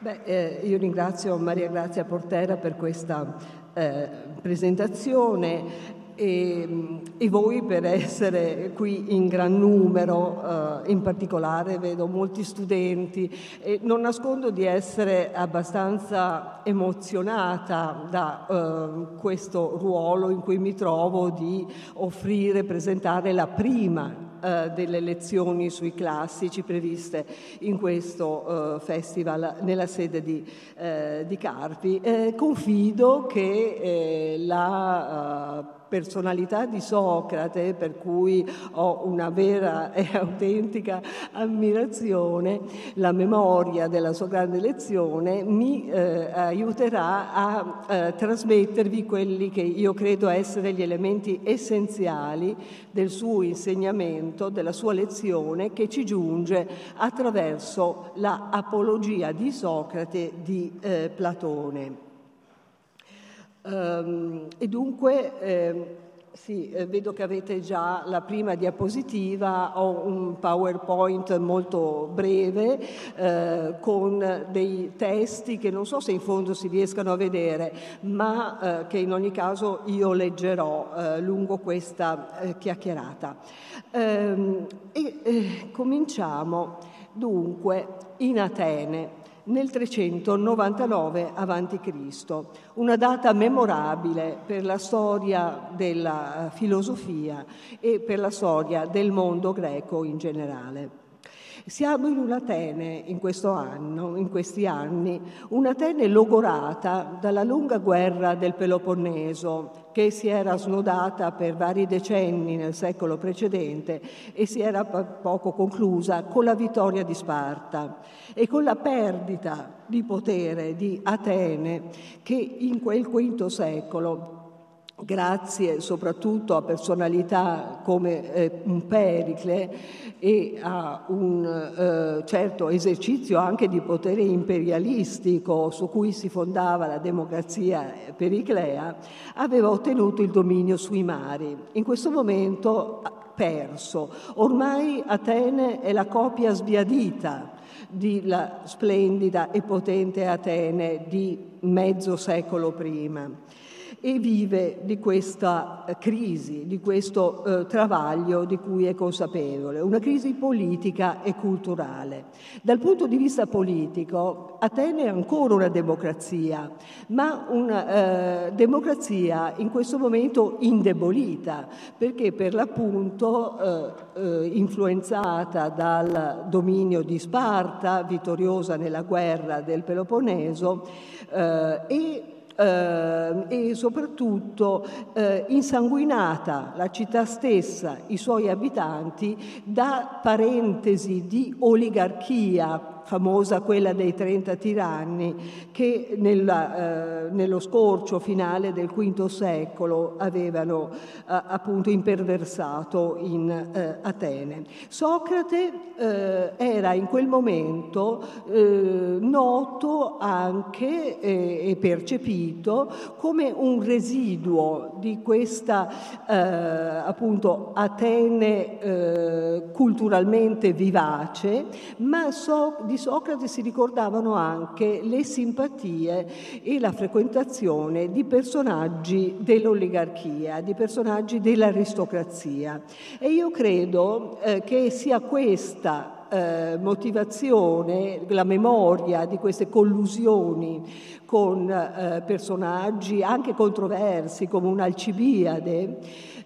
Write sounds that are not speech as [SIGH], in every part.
Beh, eh, io ringrazio Maria Grazia Portera per questa eh, presentazione e, e, voi per essere qui in gran numero, eh, in particolare vedo molti studenti e non nascondo di essere abbastanza emozionata da eh, questo ruolo in cui mi trovo di offrire, presentare la prima eh, delle lezioni sui classici previste in questo eh, festival nella sede di, eh, di Carpi. Eh, confido che eh, la eh, personalità di Socrate, per cui ho una vera e autentica ammirazione, la memoria della sua grande lezione mi eh, aiuterà a eh, trasmettervi quelli che io credo essere gli elementi essenziali del suo insegnamento, della sua lezione che ci giunge attraverso la apologia di Socrate di eh, Platone. Um, e dunque, eh, sì, eh, vedo che avete già la prima diapositiva, ho un PowerPoint molto breve eh, con dei testi che non so se in fondo si riescano a vedere, ma eh, che in ogni caso io leggerò eh, lungo questa eh, chiacchierata. Ehm, e cominciamo dunque in Atene nel 399 a.C., una data memorabile per la storia della eh, filosofia e per la storia del mondo greco in generale. Siamo in un'Atene in questo anno, in questi anni, un'Atene logorata dalla lunga guerra del Peloponneso, che si era snodata per vari decenni nel secolo precedente e si era poco conclusa con la vittoria di Sparta e con la perdita di potere di Atene che in quel V secolo grazie soprattutto a personalità come eh, un Pericle e a un eh, certo esercizio anche di potere imperialistico su cui si fondava la democrazia periclea, aveva ottenuto il dominio sui mari. In questo momento perso. Ormai Atene è la copia sbiadita di la splendida e potente Atene di mezzo secolo prima e vive di questa eh, crisi, di questo eh, travaglio di cui è consapevole, una crisi politica e culturale. Dal punto di vista politico, Atene è ancora una democrazia, ma una eh, democrazia in questo momento indebolita, perché per l'appunto eh, eh influenzata dal dominio di Sparta, vittoriosa nella guerra del Peloponneso, eh, e eh, e soprattutto eh, insanguinata la città stessa, i suoi abitanti, da parentesi di oligarchia famosa quella dei 30 tiranni, che nella, eh, nello scorcio finale del V secolo avevano eh, appunto imperversato in eh, Atene. Socrate eh, era in quel momento eh, noto anche eh, e percepito come un residuo di questa appunto Atene culturalmente vivace, ma so, di Socrate si ricordavano anche le simpatie e la frequentazione di personaggi dell'oligarchia, di personaggi dell'aristocrazia. E io credo eh, che sia questa eh, motivazione, la memoria di queste collusioni con eh, personaggi anche controversi come un Alcibiade,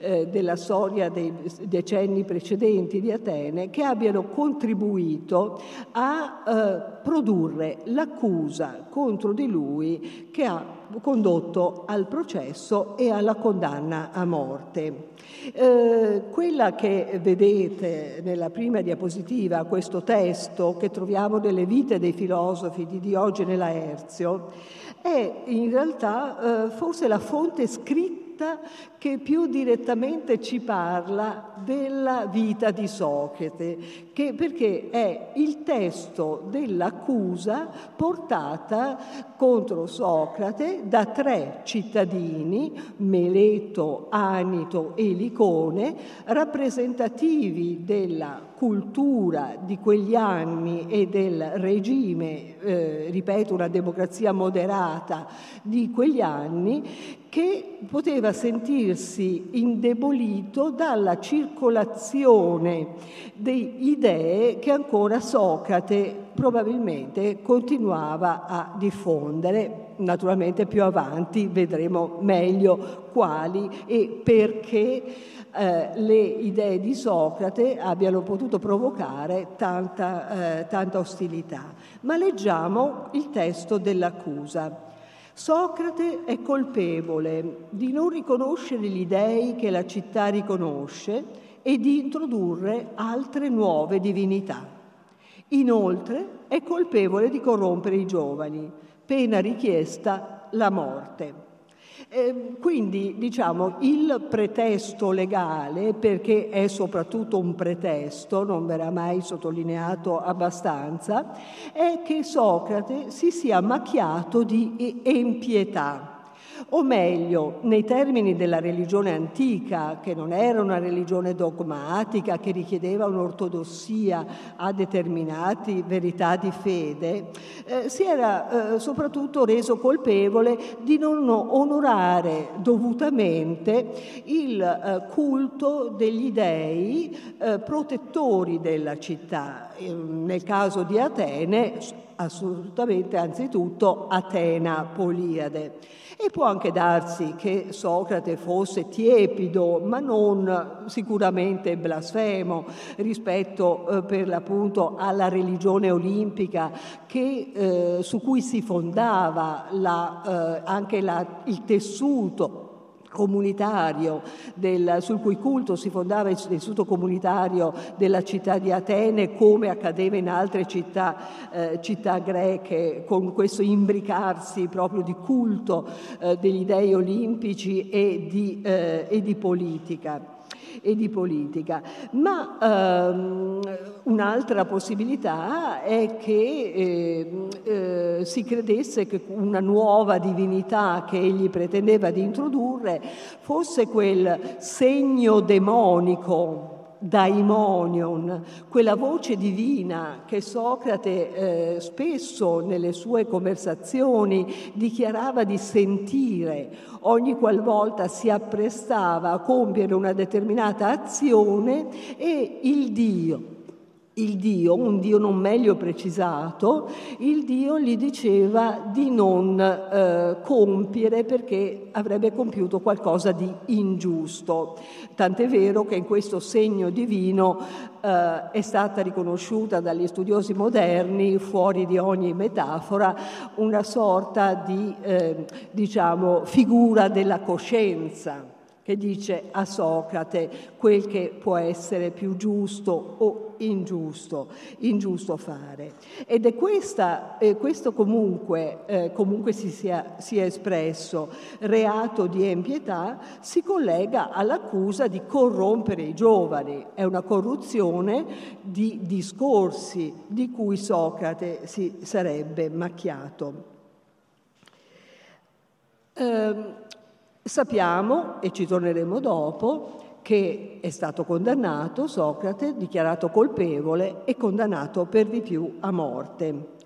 eh, della storia dei decenni precedenti di Atene che abbiano contribuito a eh, produrre l'accusa contro di lui che ha condotto al processo e alla condanna a morte. Eh, quella che vedete nella prima diapositiva, questo testo che troviamo nelle vite dei filosofi di Diogene Laerzio, è in realtà eh, forse la fonte scritta che più direttamente ci parla della vita di Socrate, che, perché è il testo dell'accusa portata contro Socrate da tre cittadini, Meleto, Anito e Licone, rappresentativi della cultura di quegli anni e del regime, eh, ripeto, una democrazia moderata di quegli anni, che poteva sentirsi indebolito dalla circolazione di idee che ancora Socrate probabilmente continuava a diffondere. Naturalmente più avanti vedremo meglio quali e perché eh, le idee di Socrate abbiano potuto provocare tanta, eh, tanta ostilità. Ma leggiamo il testo dell'accusa. Socrate è colpevole di non riconoscere gli dei che la città riconosce e di introdurre altre nuove divinità. Inoltre è colpevole di corrompere i giovani, pena richiesta la morte. Eh, quindi diciamo il pretesto legale, perché è soprattutto un pretesto, non verrà mai sottolineato abbastanza, è che Socrate si sia macchiato di empietà o meglio, nei termini della religione antica, che non era una religione dogmatica, che richiedeva un'ortodossia a determinate verità di fede, eh, si era eh, soprattutto reso colpevole di non onorare dovutamente il eh, culto degli dei eh, protettori della città. Nel caso di Atene, assolutamente anzitutto Atena Poliade. E può anche darsi che Socrate fosse tiepido, ma non sicuramente blasfemo rispetto eh, per l'appunto alla religione olimpica che, eh, su cui si fondava la, eh, anche la, il tessuto comunitario del, sul cui culto si fondava il tessuto comunitario della città di Atene come accadeva in altre città, eh, città greche con questo imbricarsi proprio di culto eh, degli dei olimpici e di, eh, e di politica e di politica. Ma ehm, un'altra possibilità è che eh, eh, si credesse che una nuova divinità che egli pretendeva di introdurre fosse quel segno demonico daimonion, quella voce divina che Socrate eh, spesso nelle sue conversazioni dichiarava di sentire ogni qualvolta si apprestava a compiere una determinata azione e il Dio il Dio, un Dio non meglio precisato, il Dio gli diceva di non eh, compiere perché avrebbe compiuto qualcosa di ingiusto. Tant'è vero che in questo segno divino eh, è stata riconosciuta dagli studiosi moderni, fuori di ogni metafora, una sorta di eh, diciamo, figura della coscienza che dice a Socrate quel che può essere più giusto o ingiusto, ingiusto fare. Ed è questa, eh, questo comunque, eh, comunque si sia, sia espresso, reato di empietà, si collega all'accusa di corrompere i giovani. È una corruzione di discorsi di cui Socrate si sarebbe macchiato. Eh, Sappiamo, e ci torneremo dopo, che è stato condannato Socrate, dichiarato colpevole e condannato per di più a morte.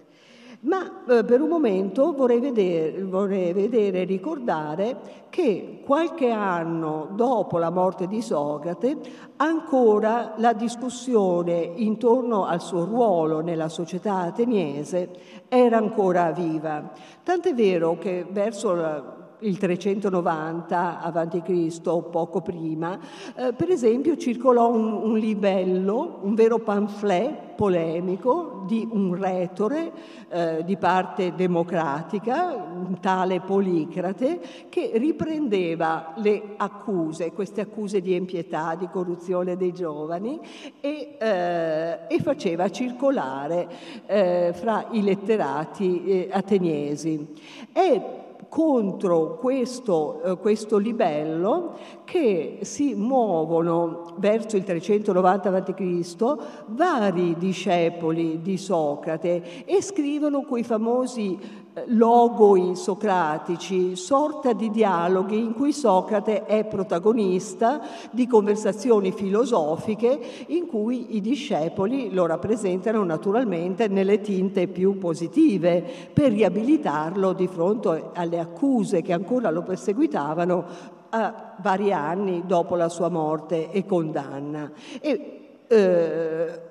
Ma eh, per un momento vorrei vedere, vorrei vedere ricordare che qualche anno dopo la morte di Socrate ancora la discussione intorno al suo ruolo nella società ateniese era ancora viva. Tant'è vero che verso la, il 390 a.C., poco prima, eh, per esempio circolò un, un, libello, un vero pamphlet polemico di un retore eh, di parte democratica, un tale Policrate, che riprendeva le accuse, queste accuse di empietà, di corruzione dei giovani e, eh, e faceva circolare eh, fra i letterati eh, ateniesi. È contro questo, eh, questo, libello che si muovono verso il 390 a.C. vari discepoli di Socrate e scrivono quei famosi logoi socratici, sorta di dialoghi in cui Socrate è protagonista di conversazioni filosofiche in cui i discepoli lo rappresentano naturalmente nelle tinte più positive per riabilitarlo di fronte alle accuse che ancora lo perseguitavano a vari anni dopo la sua morte e condanna. E, eh,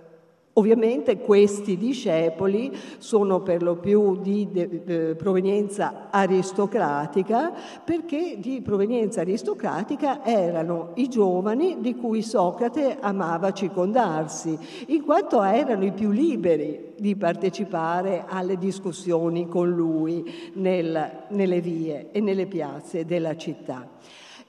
Ovviamente questi discepoli sono per lo più di de, provenienza aristocratica perché di provenienza aristocratica erano i giovani di cui Socrate amava circondarsi, in quanto erano i più liberi di partecipare alle discussioni con lui nel, nelle vie e nelle piazze della città.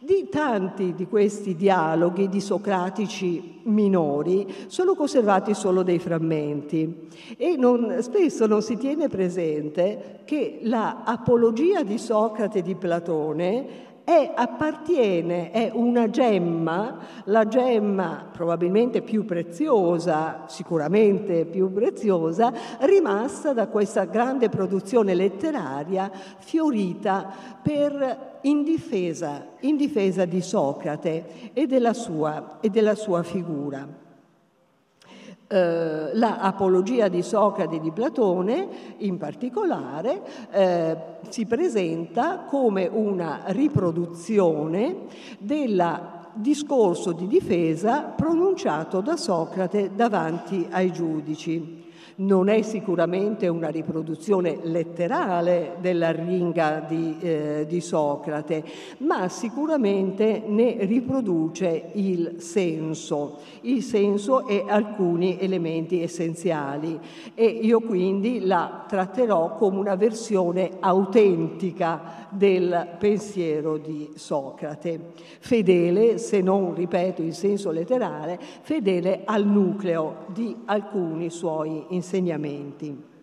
Di tanti di questi dialoghi di socratici minori sono conservati solo dei frammenti. E non, spesso non si tiene presente che la apologia di Socrate di Platone è, appartiene, è una gemma, la gemma probabilmente più preziosa, sicuramente più preziosa, rimasta da questa grande produzione letteraria fiorita per, in, difesa, in difesa di Socrate e della sua, e della sua figura. Eh, la apologia di Socrate di Platone in particolare eh, si presenta come una riproduzione del discorso di difesa pronunciato da Socrate davanti ai giudici non è sicuramente una riproduzione letterale della ringa di, eh, di Socrate, ma sicuramente ne riproduce il senso, il senso e alcuni elementi essenziali. E io quindi la tratterò come una versione autentica del pensiero di Socrate, fedele, se non ripeto in senso letterale, fedele al nucleo di alcuni suoi insegnamenti.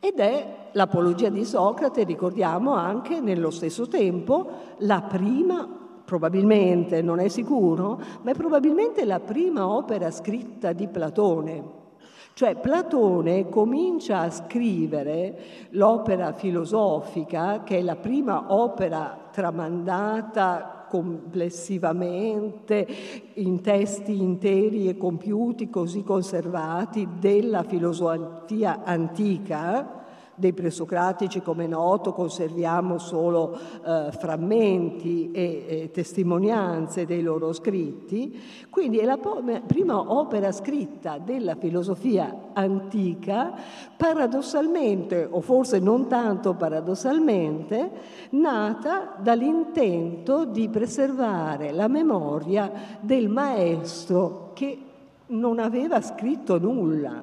Ed è l'apologia di Socrate, ricordiamo anche nello stesso tempo, la prima, probabilmente, non è sicuro, ma è probabilmente la prima opera scritta di Platone. Cioè Platone comincia a scrivere l'opera filosofica, che è la prima opera tramandata complessivamente in testi interi e compiuti, così conservati, della filosofia antica, dei presocratici, come è noto, conserviamo solo eh, frammenti e, e, testimonianze dei loro scritti, quindi è la prima opera scritta della filosofia antica, paradossalmente, o forse non tanto paradossalmente, nata dall'intento di preservare la memoria del maestro che non aveva scritto nulla,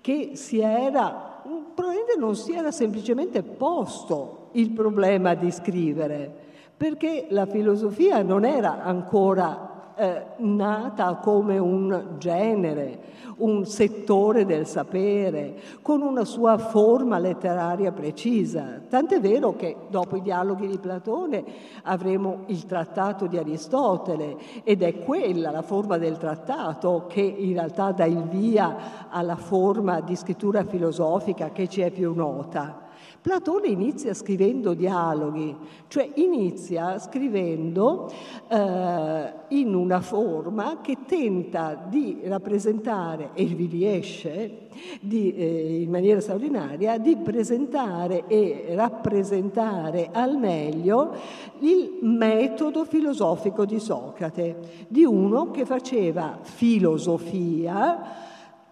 che si era probabilmente non si era semplicemente posto il problema di scrivere, perché la filosofia non era ancora eh, nata come un genere, un settore del sapere, con una sua forma letteraria precisa. Tant'è vero che dopo i dialoghi di Platone avremo il trattato di Aristotele ed è quella la forma del trattato che in realtà dà il via alla forma di scrittura filosofica che ci è più nota. Platone inizia scrivendo dialoghi, cioè inizia scrivendo eh, in una forma che tenta di rappresentare, e vi riesce di, eh, in maniera straordinaria, di presentare e rappresentare al meglio il metodo filosofico di Socrate, di uno che faceva filosofia,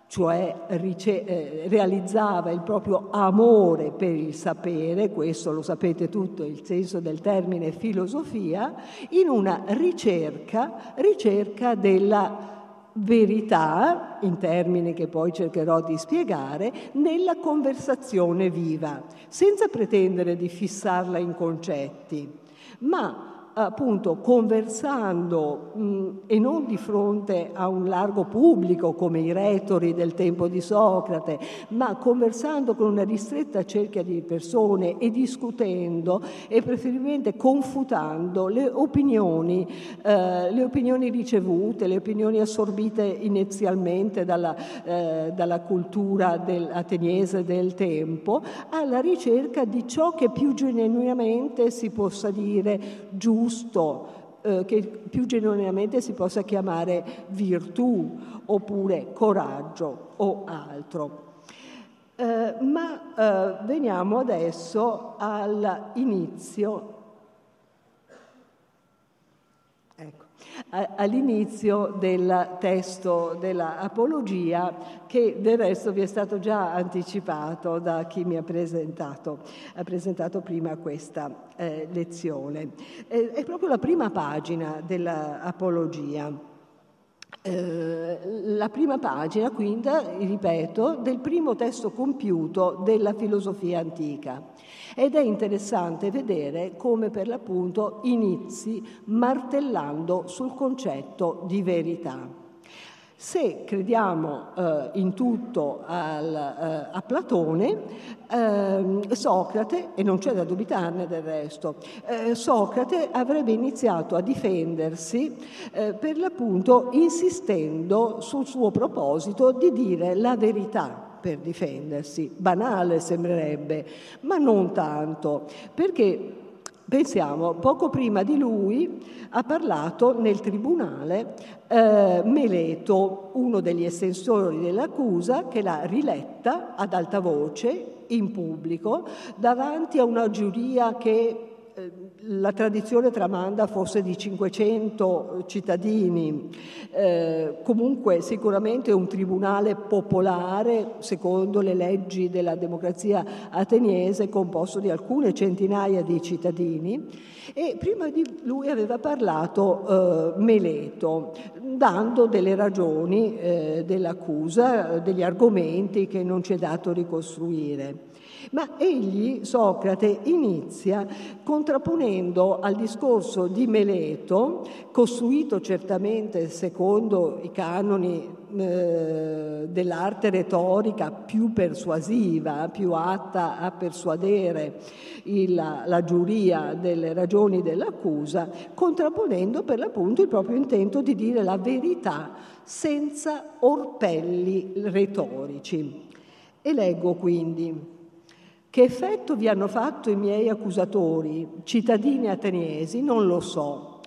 cioè rice- eh, realizzava il proprio amore per il sapere, questo lo sapete tutto, il senso del termine filosofia, in una ricerca, ricerca della verità, in termini che poi cercherò di spiegare, nella conversazione viva, senza pretendere di fissarla in concetti, ma appunto conversando mh, e non di fronte a un largo pubblico come i retori del tempo di Socrate, ma conversando con una ristretta cerchia di persone e discutendo e preferibilmente confutando le opinioni, eh, le opinioni ricevute, le opinioni assorbite inizialmente dalla, eh, dalla cultura del, ateniese del tempo, alla ricerca di ciò che più genuinamente si possa dire giusto, eh, che più genuinamente si possa chiamare virtù oppure coraggio o altro. Eh, ma eh, veniamo adesso all'inizio all'inizio del testo dell'Apologia che del resto vi è stato già anticipato da chi mi ha presentato, ha presentato prima questa eh, lezione. Eh, è proprio la prima pagina dell'Apologia. Eh, la prima pagina, quindi, ripeto, del primo testo compiuto della filosofia antica. Ed è interessante vedere come per l'appunto inizi martellando sul concetto di verità. Se crediamo eh, in tutto al, eh, a Platone, eh, Socrate, e non c'è da dubitarne del resto, eh, Socrate avrebbe iniziato a difendersi eh, per l'appunto insistendo sul suo proposito di dire la verità per difendersi. Banale sembrerebbe, ma non tanto, perché Pensiamo, poco prima di lui ha parlato nel tribunale eh, Meleto, uno degli estensori dell'accusa, che l'ha riletta ad alta voce in pubblico davanti a una giuria che eh, la tradizione tramanda forse di 500 cittadini, eh, comunque sicuramente un tribunale popolare, secondo le leggi della democrazia ateniese, composto di alcune centinaia di cittadini. E prima di lui aveva parlato eh, Meleto, dando delle ragioni eh, dell'accusa, degli argomenti che non ci è dato ricostruire. Ma egli, Socrate, inizia contrapponendo al discorso di Meleto, costruito certamente secondo i canoni eh, dell'arte retorica più persuasiva, più atta a persuadere il, la giuria delle ragioni dell'accusa, contrapponendo per l'appunto il proprio intento di dire la verità senza orpelli retorici. E leggo quindi. Che effetto vi hanno fatto i miei accusatori, cittadini ateniesi, non lo so.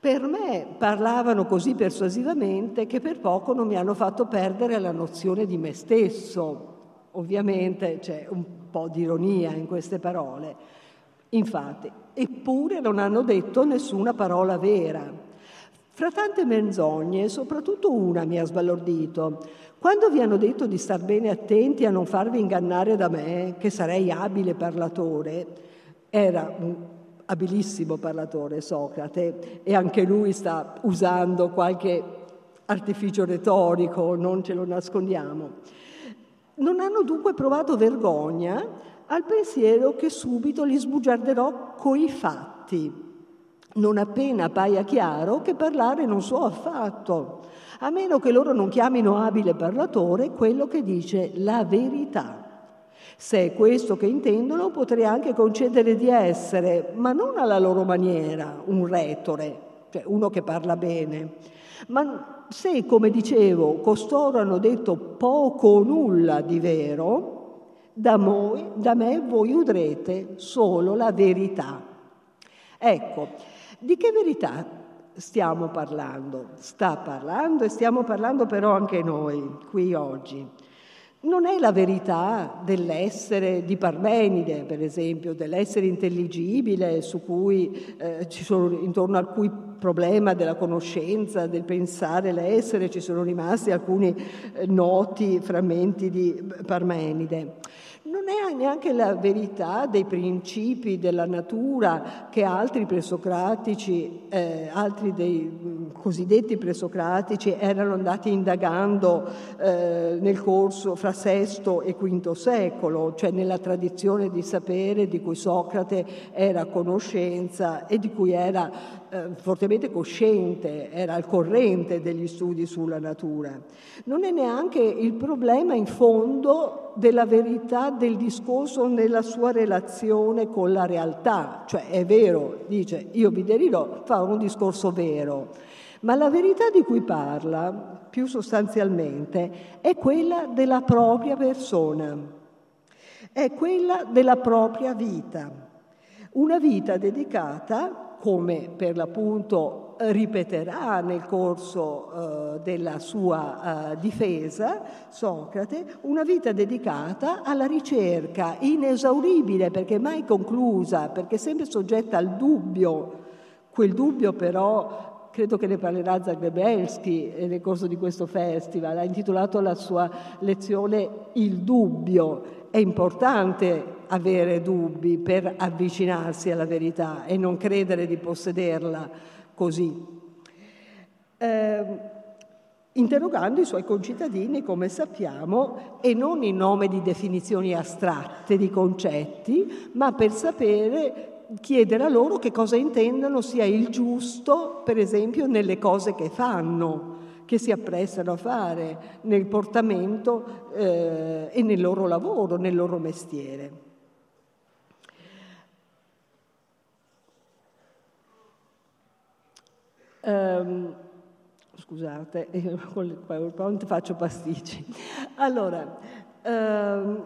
Per me parlavano così persuasivamente che per poco non mi hanno fatto perdere la nozione di me stesso. Ovviamente c'è un po' di ironia in queste parole. Infatti, eppure non hanno detto nessuna parola vera. Fra tante menzogne, soprattutto una mi ha sbalordito. Quando vi hanno detto di star bene attenti a non farvi ingannare da me, che sarei abile parlatore, era un abilissimo parlatore Socrate e anche lui sta usando qualche artificio retorico, non ce lo nascondiamo. Non hanno dunque provato vergogna al pensiero che subito li sbugiarderò coi fatti, non appena paia chiaro che parlare non so affatto a meno che loro non chiamino abile parlatore quello che dice la verità. Se è questo che intendono, potrei anche concedere di essere, ma non alla loro maniera, un retore, cioè uno che parla bene. Ma se, come dicevo, costoro hanno detto poco o nulla di vero, da, moi, da me voi udrete solo la verità. Ecco, di che verità stiamo parlando, sta parlando e stiamo parlando però anche noi qui oggi. Non è la verità dell'essere di Parmenide, per esempio, dell'essere intelligibile, cui, eh, sono, intorno al cui problema della conoscenza, del pensare l'essere, ci sono rimasti alcuni eh, noti frammenti di Parmenide. Non è neanche la verità dei principi della natura che altri presocratici, eh, altri dei mm, cosiddetti presocratici erano andati indagando eh, nel corso fra VI e V secolo, cioè nella tradizione di sapere di cui Socrate era a conoscenza e di cui era eh, fortemente cosciente, era al corrente degli studi sulla natura. Non è neanche il problema in fondo della verità del discorso nella sua relazione con la realtà, cioè è vero, dice io vi derirò, fa un discorso vero, ma la verità di cui parla più sostanzialmente è quella della propria persona, è quella della propria vita, una vita dedicata come per l'appunto ripeterà nel corso eh, della sua eh, difesa Socrate, una vita dedicata alla ricerca inesauribile perché mai conclusa, perché sempre soggetta al dubbio. Quel dubbio però credo che ne parlerà Zagrebelski nel corso di questo festival, ha intitolato la sua lezione Il dubbio. È importante avere dubbi per avvicinarsi alla verità e non credere di possederla così. Eh, interrogando i suoi concittadini, come sappiamo, e non in nome di definizioni astratte di concetti, ma per sapere, chiedere a loro che cosa intendano sia il giusto, per esempio, nelle cose che fanno che si apprestano a fare nel portamento eh, e nel loro lavoro, nel loro mestiere. Um, scusate, [LAUGHS] con il PowerPoint faccio pasticci. Allora, ehm,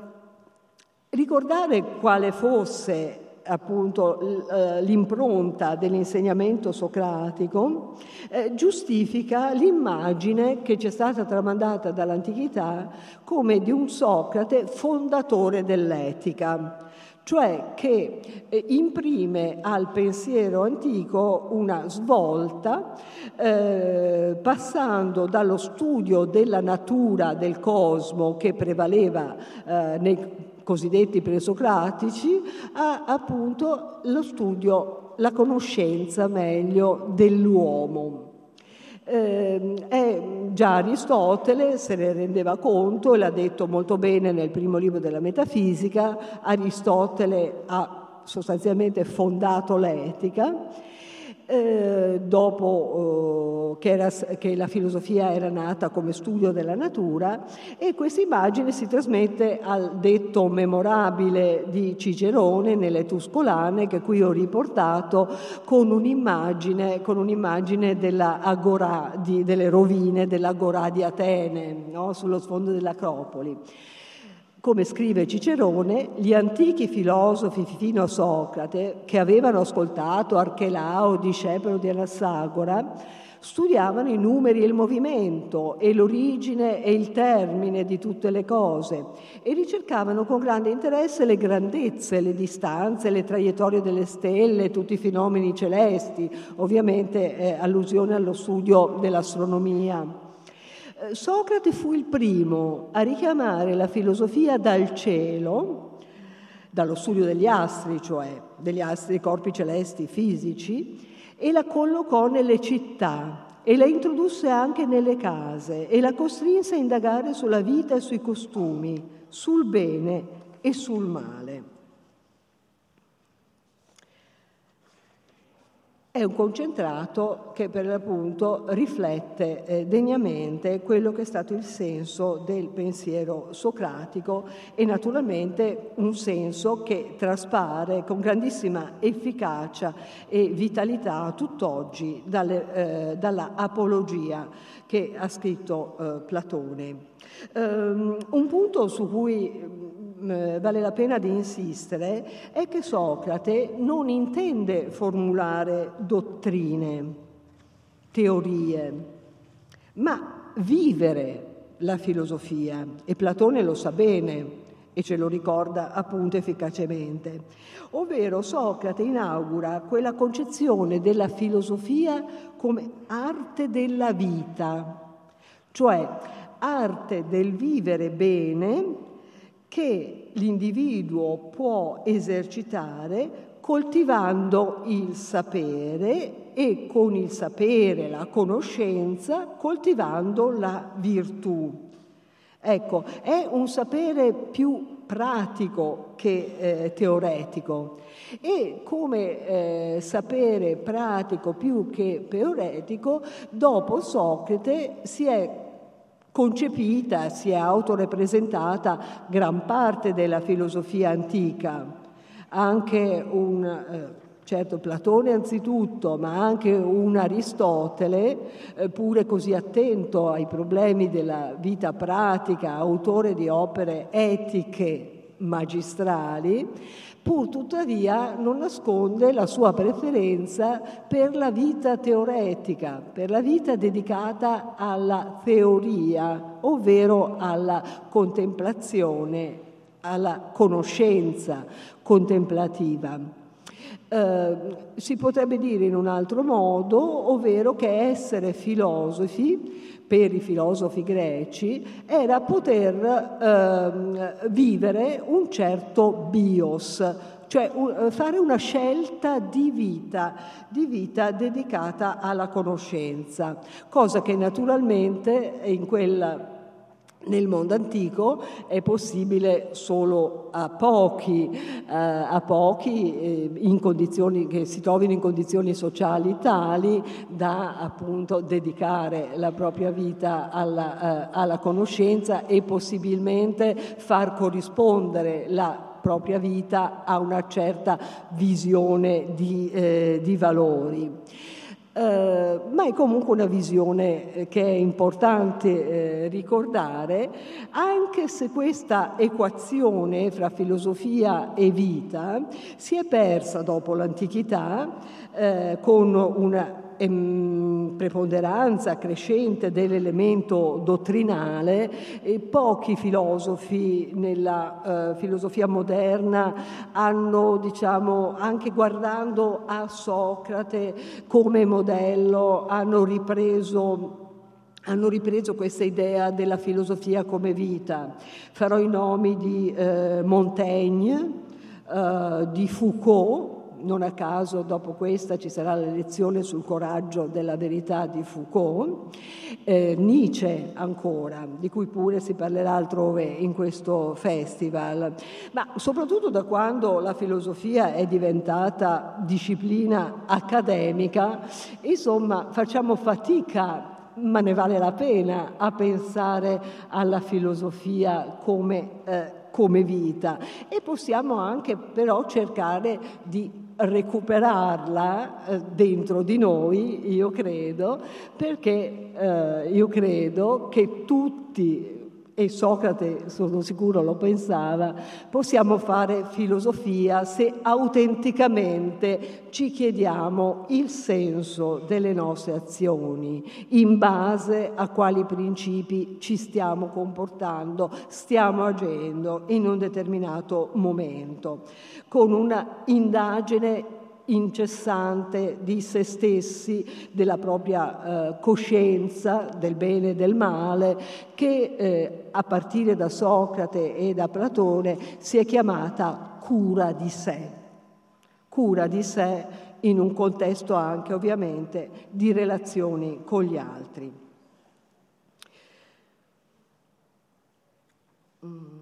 ricordare quale fosse appunto eh, l'impronta dell'insegnamento socratico, eh, giustifica l'immagine che ci è stata tramandata dall'antichità come di un Socrate fondatore dell'etica, cioè che eh, imprime al pensiero antico una svolta eh, passando dallo studio della natura del cosmo che prevaleva eh, nei cosiddetti presocratici, a appunto lo studio, la conoscenza meglio dell'uomo. Eh, già Aristotele se ne rendeva conto e l'ha detto molto bene nel primo libro della Metafisica, Aristotele ha sostanzialmente fondato l'etica eh, dopo eh, che, era, che, la filosofia era nata come studio della natura e questa immagine si trasmette al detto memorabile di Cicerone nelle Tuscolane che qui ho riportato con un'immagine, con un'immagine della agora di, delle rovine dell'agorà di Atene no? sullo sfondo dell'Acropoli. Come scrive Cicerone, gli antichi filosofi fino a Socrate, che avevano ascoltato Archelao, discepolo di Anassagora, studiavano i numeri e il movimento e l'origine e il termine di tutte le cose e ricercavano con grande interesse le grandezze, le distanze, le traiettorie delle stelle, tutti i fenomeni celesti, ovviamente eh, allusione allo studio dell'astronomia. Eh, Socrate fu il primo a richiamare la filosofia dal cielo, dallo studio degli astri, cioè degli astri, corpi celesti fisici, e la collocò nelle città e la introdusse anche nelle case e la costrinse a indagare sulla vita e sui costumi, sul bene e sul male. È un concentrato che per l'appunto riflette eh, degnamente quello che è stato il senso del pensiero socratico e naturalmente un senso che traspare con grandissima efficacia e vitalità tutt'oggi dalle, eh, dalla apologia che ha scritto eh, Platone. Um, un punto su cui eh, vale la pena di insistere è che Socrate non intende formulare dottrine, teorie, ma vivere la filosofia e Platone lo sa bene e ce lo ricorda appunto efficacemente. Ovvero Socrate inaugura quella concezione della filosofia come arte della vita, cioè arte del vivere bene che l'individuo può esercitare coltivando il sapere e con il sapere, la conoscenza, coltivando la virtù. Ecco, è un sapere più pratico che eh, teoretico e come eh, sapere pratico più che teoretico, dopo Socrate si è concepita, si è autorepresentata gran parte della filosofia antica, anche un eh, certo Platone anzitutto, ma anche un Aristotele, eh, pure così attento ai problemi della vita pratica, autore di opere etiche magistrali, pur tuttavia non nasconde la sua preferenza per la vita teoretica, per la vita dedicata alla teoria, ovvero alla contemplazione, alla conoscenza contemplativa. Eh, si potrebbe dire in un altro modo, ovvero che essere filosofi per i filosofi greci era poter eh, vivere un certo bios, cioè un, fare una scelta di vita, di vita dedicata alla conoscenza, cosa che naturalmente in quel nel mondo antico è possibile solo a pochi, eh, a pochi eh, che si trovino in condizioni sociali tali da appunto dedicare la propria vita alla, eh, alla conoscenza e possibilmente far corrispondere la propria vita a una certa visione di, eh, di valori. Eh, ma è comunque una visione eh, che è importante eh, ricordare, anche se questa equazione fra filosofia e vita si è persa dopo l'antichità con una preponderanza crescente dell'elemento dottrinale e pochi filosofi nella uh, filosofia moderna hanno, diciamo, anche guardando a Socrate come modello, hanno ripreso hanno ripreso questa idea della filosofia come vita. Farò i nomi di eh, Montaigne, eh, di Foucault, non a caso dopo questa ci sarà la lezione sul coraggio della verità di Foucault, eh, Nietzsche ancora, di cui pure si parlerà altrove in questo festival, ma soprattutto da quando la filosofia è diventata disciplina accademica, insomma facciamo fatica ma ne vale la pena a pensare alla filosofia come, eh, come vita. E possiamo anche però cercare di recuperarla eh, dentro di noi, io credo, perché eh, io credo che tutti e Socrate, sono sicuro, lo pensava, possiamo fare filosofia se autenticamente ci chiediamo il senso delle nostre azioni, in base a quali principi ci stiamo comportando, stiamo agendo in un determinato momento, con una indagine incessante di se stessi, della propria eh, coscienza del bene e del male, che eh, a partire da Socrate e da Platone si è chiamata cura di sé. Cura di sé in un contesto anche ovviamente di relazioni con gli altri. Mm.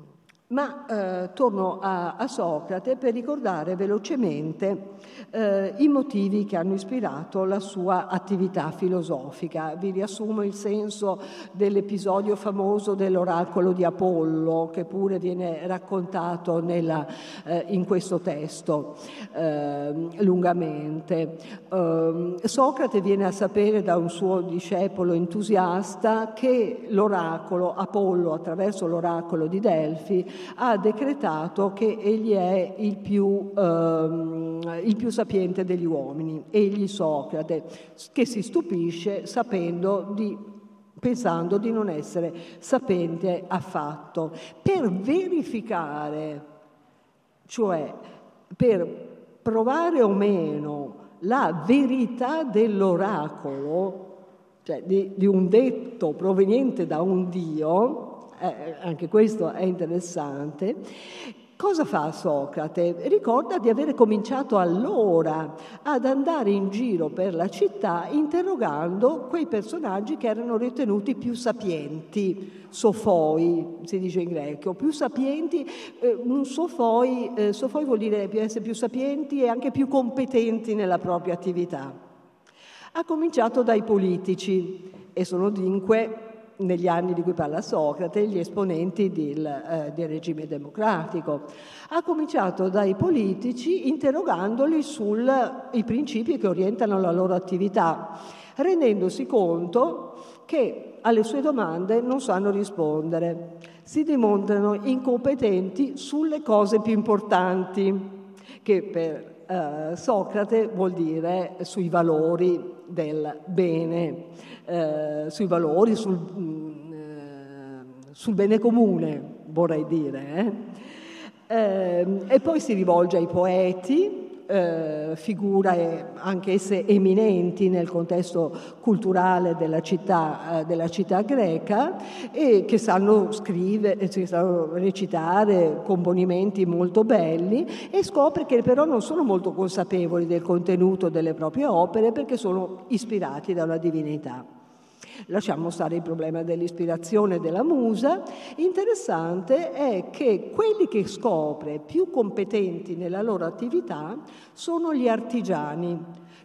Ma eh, torno a, a, Socrate per ricordare velocemente eh, i motivi che hanno ispirato la sua attività filosofica. Vi riassumo il senso dell'episodio famoso dell'oracolo di Apollo, che pure viene raccontato nella, eh, in questo testo ehm, lungamente. Ehm, Socrate viene a sapere da un suo discepolo entusiasta che l'oracolo, Apollo attraverso l'oracolo di Delfi, ha decretato che egli è il più, ehm, il più sapiente degli uomini, egli Socrate, che si stupisce sapendo di pensando di non essere sapente affatto. Per verificare, cioè per provare o meno la verità dell'oracolo, cioè di, di un detto proveniente da un Dio, eh, anche questo è interessante, Cosa fa Socrate? Ricorda di avere cominciato allora ad andare in giro per la città interrogando quei personaggi che erano ritenuti più sapienti, sofoi si dice in greco, più sapienti, eh, un sofoi, eh, sofoi vuol dire essere più sapienti e anche più competenti nella propria attività. Ha cominciato dai politici e sono dunque negli anni di cui parla Socrate, gli esponenti del, eh, del, regime democratico. Ha cominciato dai politici interrogandoli sui principi che orientano la loro attività, rendendosi conto che alle sue domande non sanno rispondere, si dimostrano incompetenti sulle cose più importanti, che per eh, Socrate vuol dire sui valori del bene, eh, sui valori, sul, mm, eh, sul, bene comune, vorrei dire. Eh. Ehm, e poi si rivolge ai poeti, eh, figure anch'esse eminenti nel contesto culturale della città, eh, della città greca e che sanno scrivere, che eh, sanno recitare componimenti molto belli e scopre che però non sono molto consapevoli del contenuto delle proprie opere perché sono ispirati da una divinità. Lasciamo stare il problema dell'ispirazione della musa. Interessante è che quelli che scopre più competenti nella loro attività sono gli artigiani,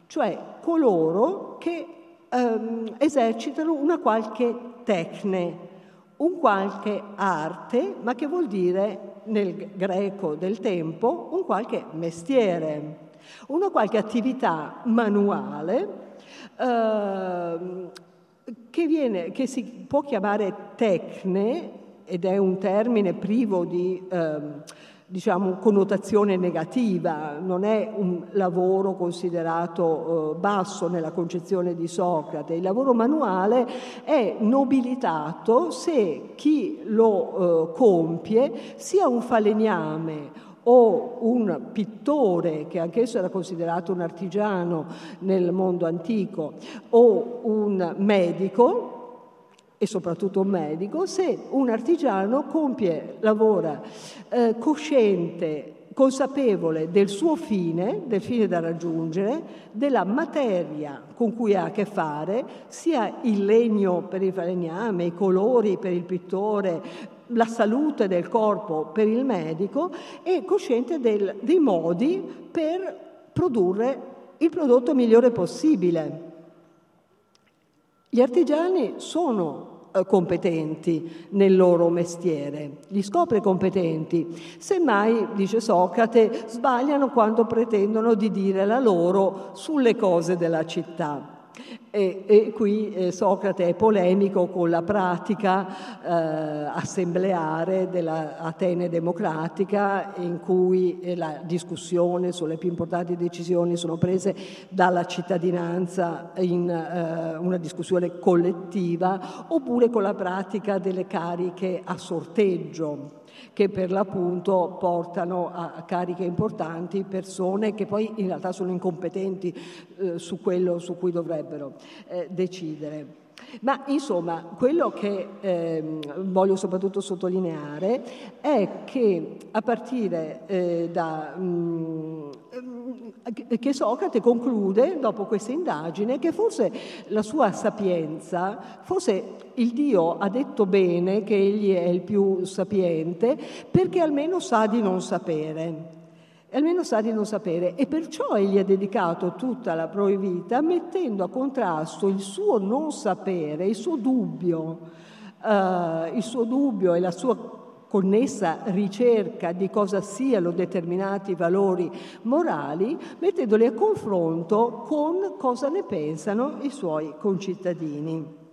cioè coloro che ehm, esercitano una qualche tecne, un qualche arte, ma che vuol dire nel greco del tempo un qualche mestiere, una qualche attività manuale eh, che, viene, che si può chiamare tecne, ed è un termine privo di eh, diciamo, connotazione negativa, non è un lavoro considerato eh, basso nella concezione di Socrate. Il lavoro manuale è nobilitato se chi lo eh, compie sia un falegname o un pittore, che anch'esso era considerato un artigiano nel mondo antico, o un medico, e soprattutto un medico, se un artigiano compie, lavora eh, cosciente, consapevole del suo fine, del fine da raggiungere, della materia con cui ha a che fare, sia il legno per il falegname, i colori per il pittore, la salute del corpo per il medico e cosciente del, dei modi per produrre il prodotto migliore possibile. Gli artigiani sono eh, competenti nel loro mestiere, li scopre competenti. Semmai, dice Socrate, sbagliano quando pretendono di dire la loro sulle cose della città. E, e qui eh, Socrate è polemico con la pratica eh, assembleare dell'Atene democratica in cui eh, la discussione sulle più importanti decisioni sono prese dalla cittadinanza in eh, una discussione collettiva oppure con la pratica delle cariche a sorteggio che per l'appunto portano a cariche importanti persone che poi in realtà sono incompetenti eh, su quello su cui dovrebbero eh, decidere. Ma insomma, quello che eh, voglio soprattutto sottolineare è che a partire eh, da... Mh, mm, che Socrate conclude, dopo questa indagine, che forse la sua sapienza, forse il Dio ha detto bene che egli è il più sapiente, perché almeno sa di non sapere. Almeno sa di non sapere e perciò egli ha dedicato tutta la propria vita mettendo a contrasto il suo non sapere, il suo dubbio, uh, il suo dubbio e la sua connessa ricerca di cosa siano determinati valori morali, mettendoli a confronto con cosa ne pensano i suoi concittadini.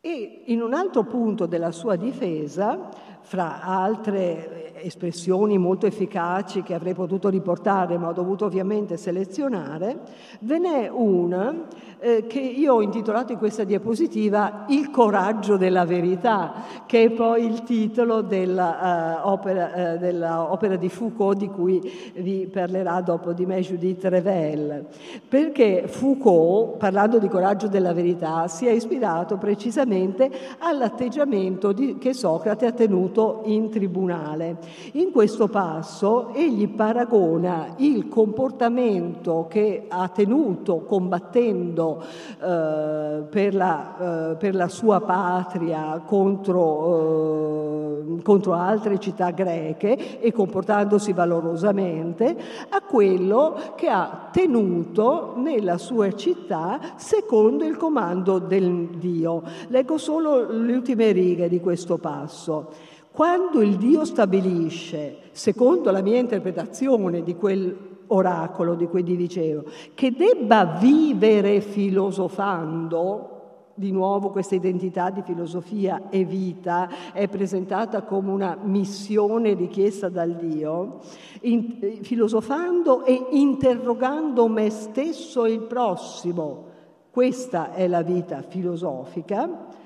E in un altro punto della sua difesa fra altre espressioni molto efficaci che avrei potuto riportare, ma ho dovuto ovviamente selezionare, ve n'è una eh, che io ho intitolato in questa diapositiva Il coraggio della verità, che è poi il titolo dell'opera, uh, dell'opera di Foucault di cui vi parlerà dopo di me Judith Revel. Perché Foucault, parlando di coraggio della verità, si è ispirato precisamente all'atteggiamento di, che Socrate ha tenuto in tribunale. In questo passo egli paragona il comportamento che ha tenuto combattendo eh, per, la, eh, per, la, sua patria contro, eh, contro altre città greche e comportandosi valorosamente a quello che ha tenuto nella sua città secondo il comando del Dio. Leggo solo le ultime righe di questo passo. Quando il Dio stabilisce, secondo la mia interpretazione di quel oracolo di cui vi dicevo, che debba vivere filosofando, di nuovo questa identità di filosofia e vita è presentata come una missione richiesta dal Dio, in, eh, filosofando e interrogando me stesso e il prossimo. Questa è la vita filosofica.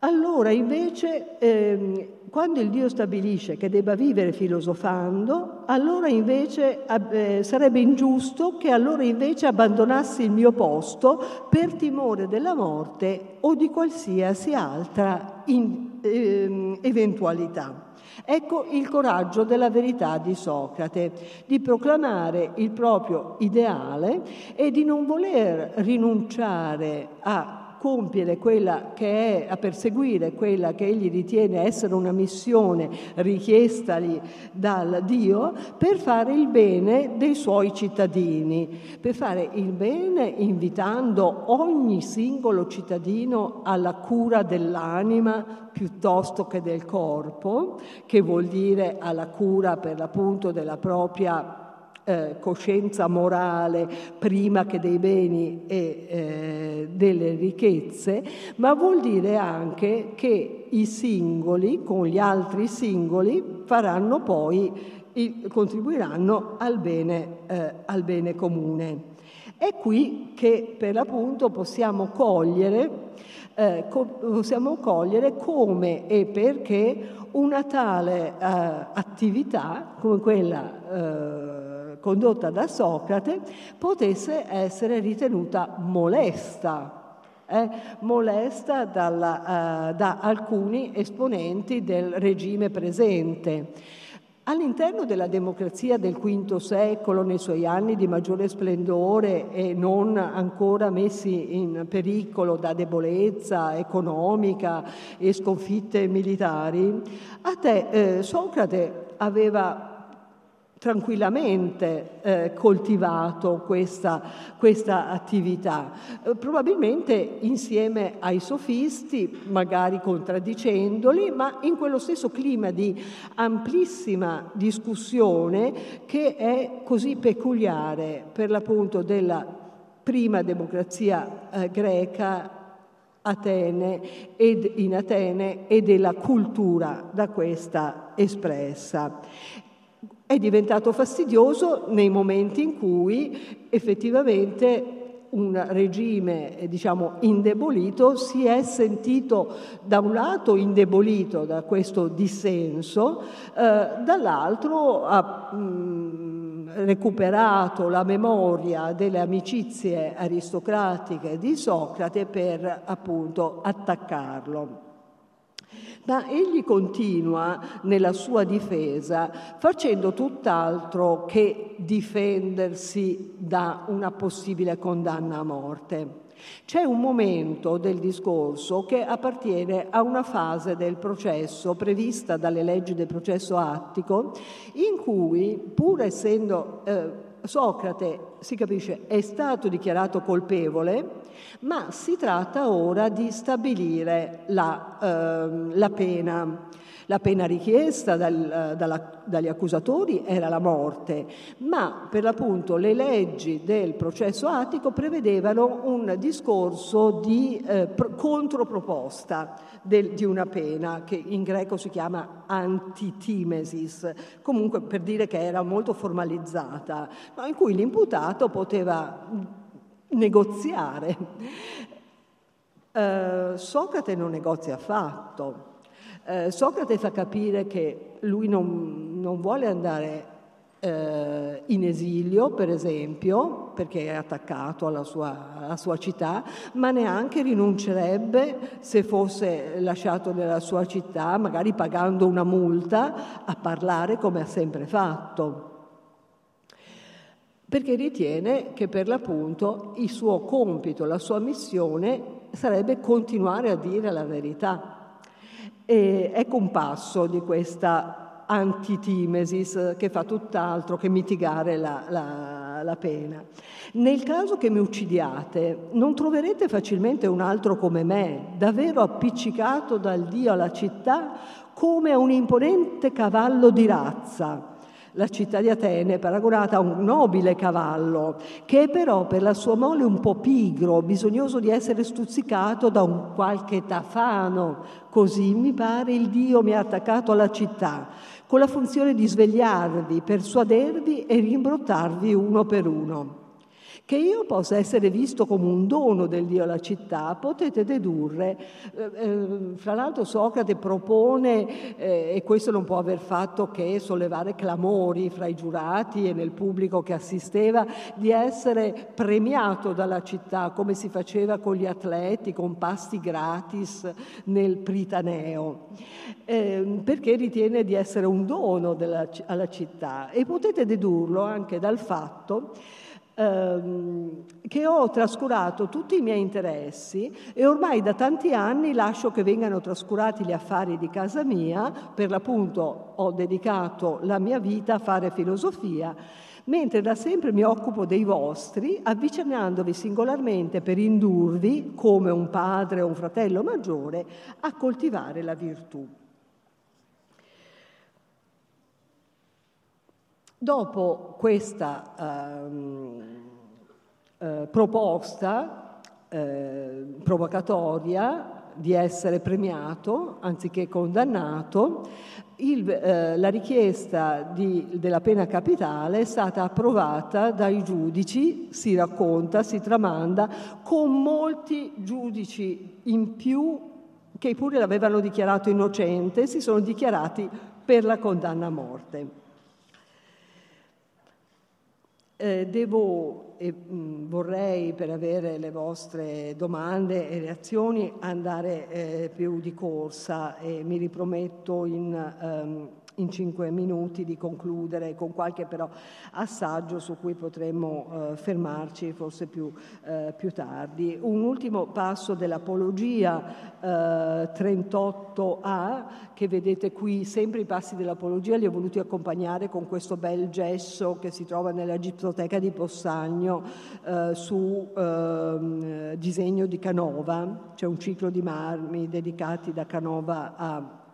Allora invece, ehm, quando il Dio stabilisce che debba vivere filosofando, allora invece eh, sarebbe ingiusto che allora invece abbandonassi il mio posto per timore della morte o di qualsiasi altra in, ehm, eventualità. Ecco il coraggio della verità di Socrate, di proclamare il proprio ideale e di non voler rinunciare a compiere quella che è, a perseguire quella che egli ritiene essere una missione richiestagli dal Dio per fare il bene dei suoi cittadini, per fare il bene invitando ogni singolo cittadino alla cura dell'anima piuttosto che del corpo, che vuol dire alla cura per l'appunto della propria eh, coscienza morale prima che dei beni e eh, delle ricchezze, ma vuol dire anche che i singoli con gli altri singoli faranno poi, contribuiranno al bene, eh, al bene comune. È qui che per l'appunto possiamo cogliere, eh, co- possiamo cogliere come e perché una tale eh, attività come quella eh, condotta da Socrate potesse essere ritenuta molesta eh, molesta dalla, uh, da alcuni esponenti del regime presente. All'interno della democrazia del V secolo, nei suoi anni di maggiore splendore e non ancora messi in pericolo da debolezza economica e sconfitte militari, te eh, Socrate aveva tranquillamente eh, coltivato questa, questa attività, eh, probabilmente insieme ai sofisti, magari contraddicendoli, ma in quello stesso clima di amplissima discussione che è così peculiare per l'appunto della prima democrazia eh, greca Atene ed in Atene e della cultura da questa espressa è diventato fastidioso nei momenti in cui effettivamente un regime diciamo, indebolito si è sentito da un lato indebolito da questo dissenso, eh, dall'altro ha mh, recuperato la memoria delle amicizie aristocratiche di Socrate per appunto attaccarlo. Ma egli continua nella sua difesa facendo tutt'altro che difendersi da una possibile condanna a morte. C'è un momento del discorso che appartiene a una fase del processo prevista dalle leggi del processo attico in cui, pur essendo eh, Socrate, si capisce, è stato dichiarato colpevole, ma si tratta ora di stabilire la, eh, la pena. La pena richiesta dal, dalla, dagli accusatori era la morte, ma per l'appunto le leggi del processo attico prevedevano un discorso di eh, controproposta del, di una pena che in greco si chiama antitimesis, comunque per dire che era molto formalizzata, ma in cui l'imputato poteva negoziare. Eh, Socrate non negozia affatto. Eh, Socrate fa capire che lui non, non vuole andare eh, in esilio, per esempio, perché è attaccato alla sua, alla sua, città, ma neanche rinuncerebbe, se fosse lasciato nella sua città, magari pagando una multa, a parlare come ha sempre fatto. Perché ritiene che per l'appunto il suo compito, la sua missione sarebbe continuare a dire la verità e un passo di questa antitimesis che fa tutt'altro che mitigare la, la, la, pena. Nel caso che mi uccidiate, non troverete facilmente un altro come me, davvero appiccicato dal Dio alla città come a un imponente cavallo di razza la città di Atene è paragonata a un nobile cavallo, che però per la sua mole un po' pigro, bisognoso di essere stuzzicato da un qualche tafano. Così mi pare il Dio mi ha attaccato alla città, con la funzione di svegliarvi, persuadervi e rimbrottarvi uno per uno. Che io possa essere visto come un dono del Dio alla città, potete dedurre, eh, eh, fra l'altro Socrate propone, eh, e questo non può aver fatto che sollevare clamori fra i giurati e nel pubblico che assisteva, di essere premiato dalla città come si faceva con gli atleti, con pasti gratis nel Pritaneo, ehm, perché ritiene di essere un dono della, alla città. E potete dedurlo anche dal fatto ehm, che ho trascurato tutti i miei interessi e ormai da tanti anni lascio che vengano trascurati gli affari di casa mia, per l'appunto ho dedicato la mia vita a fare filosofia, mentre da sempre mi occupo dei vostri, avvicinandovi singolarmente per indurvi, come un padre o un fratello maggiore, a coltivare la virtù. Dopo questa ehm, eh, proposta eh, provocatoria di essere premiato anziché condannato, il, eh, la richiesta di, della pena capitale è stata approvata dai giudici, si racconta, si tramanda, con molti giudici in più che pure l'avevano dichiarato innocente, si sono dichiarati per la condanna a morte. Eh, devo e mh, vorrei, per avere le vostre domande e reazioni, andare eh, più di corsa e mi riprometto in um, in cinque minuti di concludere con qualche però assaggio su cui potremmo eh, fermarci forse più, eh, più, tardi. Un ultimo passo dell'Apologia eh, 38a, che vedete qui, sempre i passi dell'Apologia li ho voluti accompagnare con questo bel gesso che si trova nella Gipsoteca di Possagno eh, su ehm, disegno di Canova, c'è un ciclo di marmi dedicati da Canova a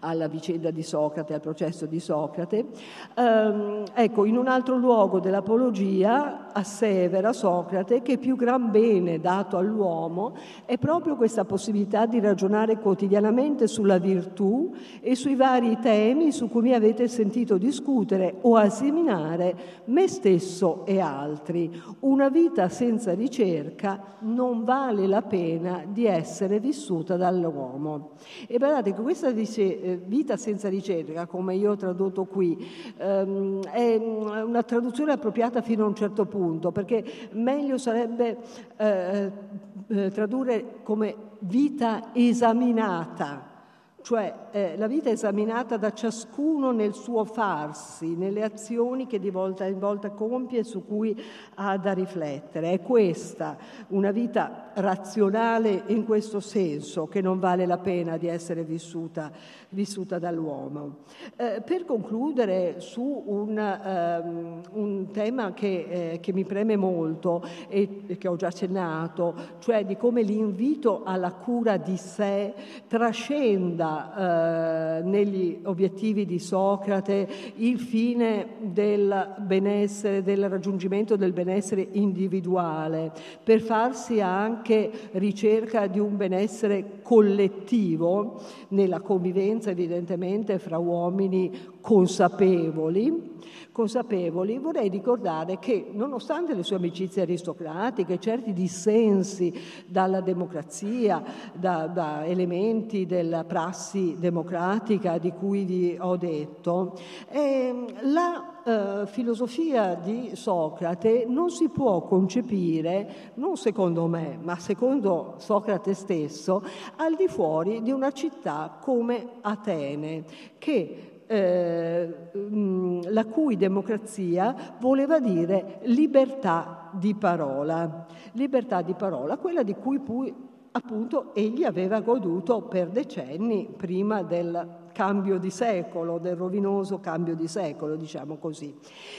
alla vicenda di Socrate, al processo di Socrate. Um, ecco, in un altro luogo dell'Apologia assevera Socrate che più gran bene dato all'uomo è proprio questa possibilità di ragionare quotidianamente sulla virtù e sui vari temi su cui mi avete sentito discutere o asseminare me stesso e altri. Una vita senza ricerca non vale la pena di essere vissuta dall'uomo. E guardate che questa dice, eh, vita senza ricerca, come io ho tradotto qui, ehm, è una traduzione appropriata fino a un certo punto, perché meglio sarebbe eh, eh, tradurre come vita esaminata cioè eh, la vita esaminata da ciascuno nel suo farsi, nelle azioni che di volta in volta compie e su cui ha da riflettere. È questa una vita razionale in questo senso che non vale la pena di essere vissuta, vissuta dall'uomo. Eh, per concludere su un, um, un tema che, eh, che, mi preme molto e che ho già accennato, cioè di come l'invito alla cura di sé trascenda eh, negli obiettivi di Socrate il fine del benessere, del raggiungimento del benessere individuale, per farsi anche ricerca di un benessere collettivo nella convivenza evidentemente fra uomini consapevoli, consapevoli, vorrei ricordare che nonostante le sue amicizie aristocratiche, certi dissensi dalla democrazia, da, da elementi della prassi democratica di cui vi ho detto, eh, la eh, filosofia di Socrate non si può concepire, non secondo me, ma secondo Socrate stesso, al di fuori di una città come Atene, che eh, la cui democrazia voleva dire libertà di parola, libertà di parola, quella di cui poi appunto egli aveva goduto per decenni prima del cambio di secolo, del rovinoso cambio di secolo, diciamo così.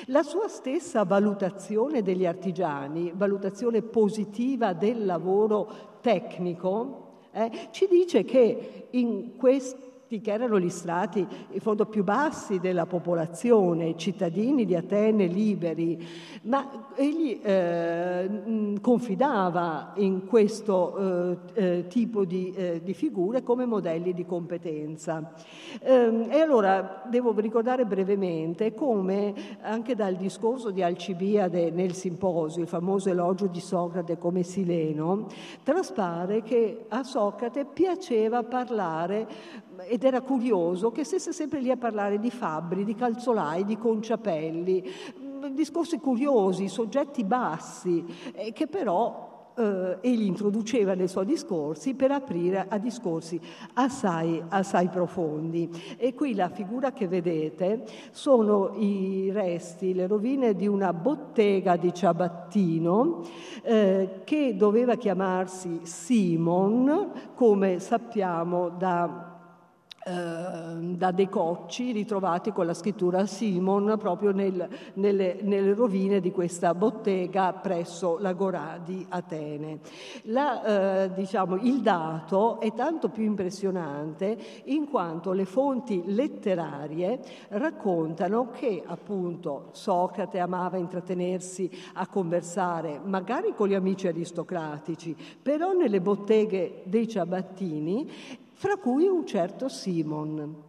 La sua stessa valutazione degli artigiani, valutazione positiva del lavoro tecnico, eh, ci dice che in questo che erano gli strati in fondo più bassi della popolazione, cittadini di Atene liberi, ma egli eh, confidava in questo eh, eh, tipo di, eh, di, figure come modelli di competenza. Ehm, e allora devo ricordare brevemente come anche dal discorso di Alcibiade nel simposio, il famoso elogio di Socrate come Sileno, traspare che a Socrate piaceva parlare ed era curioso che stesse sempre lì a parlare di fabbri, di calzolai, di conciapelli, mm, discorsi curiosi, soggetti bassi, eh, che però eh, egli introduceva nei suoi discorsi per aprire a discorsi assai, assai profondi. E qui la figura che vedete sono i resti, le rovine di una bottega di Ciabattino eh, che doveva chiamarsi Simon, come sappiamo da da dei cocci ritrovati con la scrittura Simon proprio nel, nelle, nelle, rovine di questa bottega presso l'Agorà di Atene. La, eh, diciamo, il dato è tanto più impressionante in quanto le fonti letterarie raccontano che appunto Socrate amava intrattenersi a conversare magari con gli amici aristocratici, però nelle botteghe dei ciabattini fra cui un certo Simon.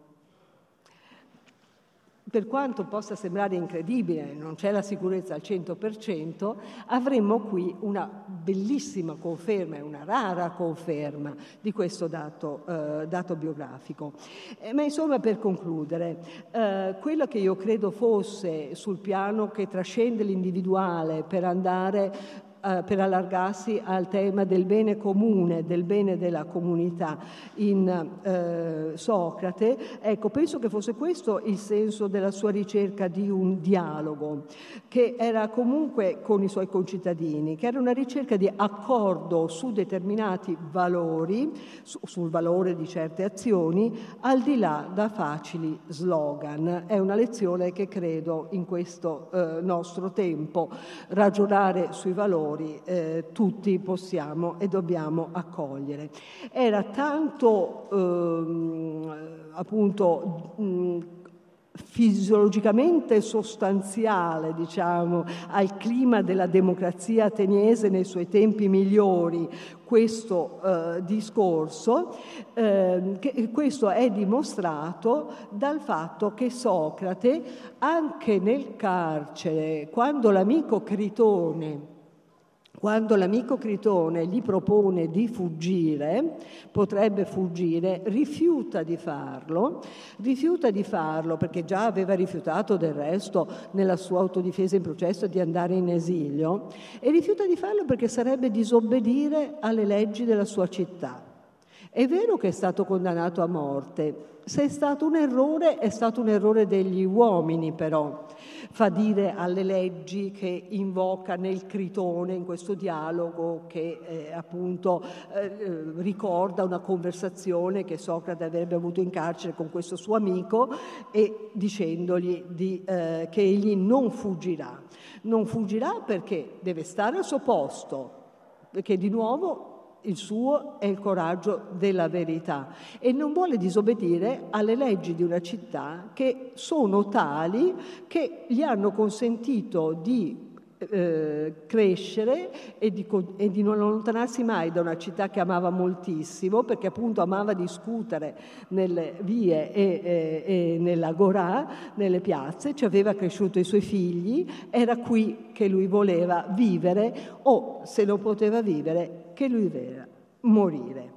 Per quanto possa sembrare incredibile, non c'è la sicurezza al 100%, avremmo qui una bellissima conferma e una rara conferma di questo dato, eh, dato biografico. Eh, ma insomma, per concludere, eh, quello che io credo fosse sul piano che trascende l'individuale per andare eh, per allargarsi al tema del bene comune, del bene della comunità in eh, Socrate, ecco, penso che fosse questo il senso della sua ricerca di un dialogo, che era comunque con i suoi concittadini, che era una ricerca di accordo su determinati valori, su, sul valore di certe azioni, al di là da facili slogan. È una lezione che credo in questo eh, nostro tempo ragionare sui valori valori eh, tutti possiamo e dobbiamo accogliere. Era tanto ehm, appunto mh, fisiologicamente sostanziale, diciamo, al clima della democrazia ateniese nei suoi tempi migliori questo eh, discorso, eh, che questo è dimostrato dal fatto che Socrate, anche nel carcere, quando l'amico Critone quando l'amico Critone gli propone di fuggire, potrebbe fuggire, rifiuta di farlo, rifiuta di farlo perché già aveva rifiutato del resto nella sua autodifesa in processo di andare in esilio e rifiuta di farlo perché sarebbe disobbedire alle leggi della sua città. È vero che è stato condannato a morte, se è stato un errore, è stato un errore degli uomini però. Fa dire alle leggi che invoca nel Critone, in questo dialogo che eh, appunto eh, ricorda una conversazione che Socrate avrebbe avuto in carcere con questo suo amico e dicendogli di, eh, che egli non fuggirà. Non fuggirà perché deve stare al suo posto, perché di nuovo il suo è il coraggio della verità e non vuole disobbedire alle leggi di una città che sono tali che gli hanno consentito di eh, crescere e di, e di, non allontanarsi mai da una città che amava moltissimo, perché appunto amava discutere nelle vie e, e, e nell'agorà, nelle piazze, ci aveva cresciuto i suoi figli, era qui che lui voleva vivere o se non poteva vivere che lui voleva morire.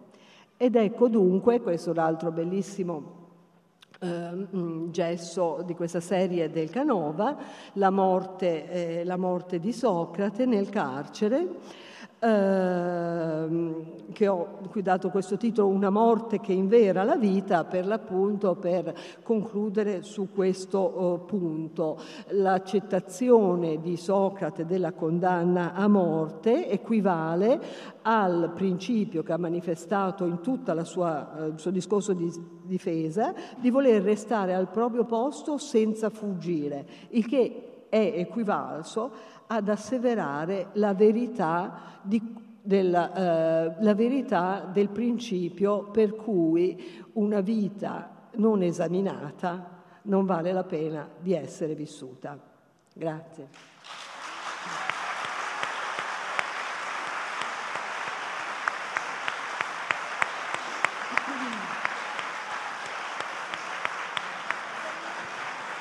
Ed ecco dunque, questo è un altro bellissimo eh, gesso di questa serie del Canova, la morte, eh, la morte di Socrate nel carcere. Ehm, che ho qui dato questo titolo Una morte che invera la vita per l'appunto per concludere su questo oh, punto. L'accettazione di Socrate della condanna a morte equivale al principio che ha manifestato in tutto eh, il suo discorso di difesa di voler restare al proprio posto senza fuggire, il che è equivalso ad asseverare la verità, di, della, eh, la verità del principio per cui una vita non esaminata non vale la pena di essere vissuta. Grazie.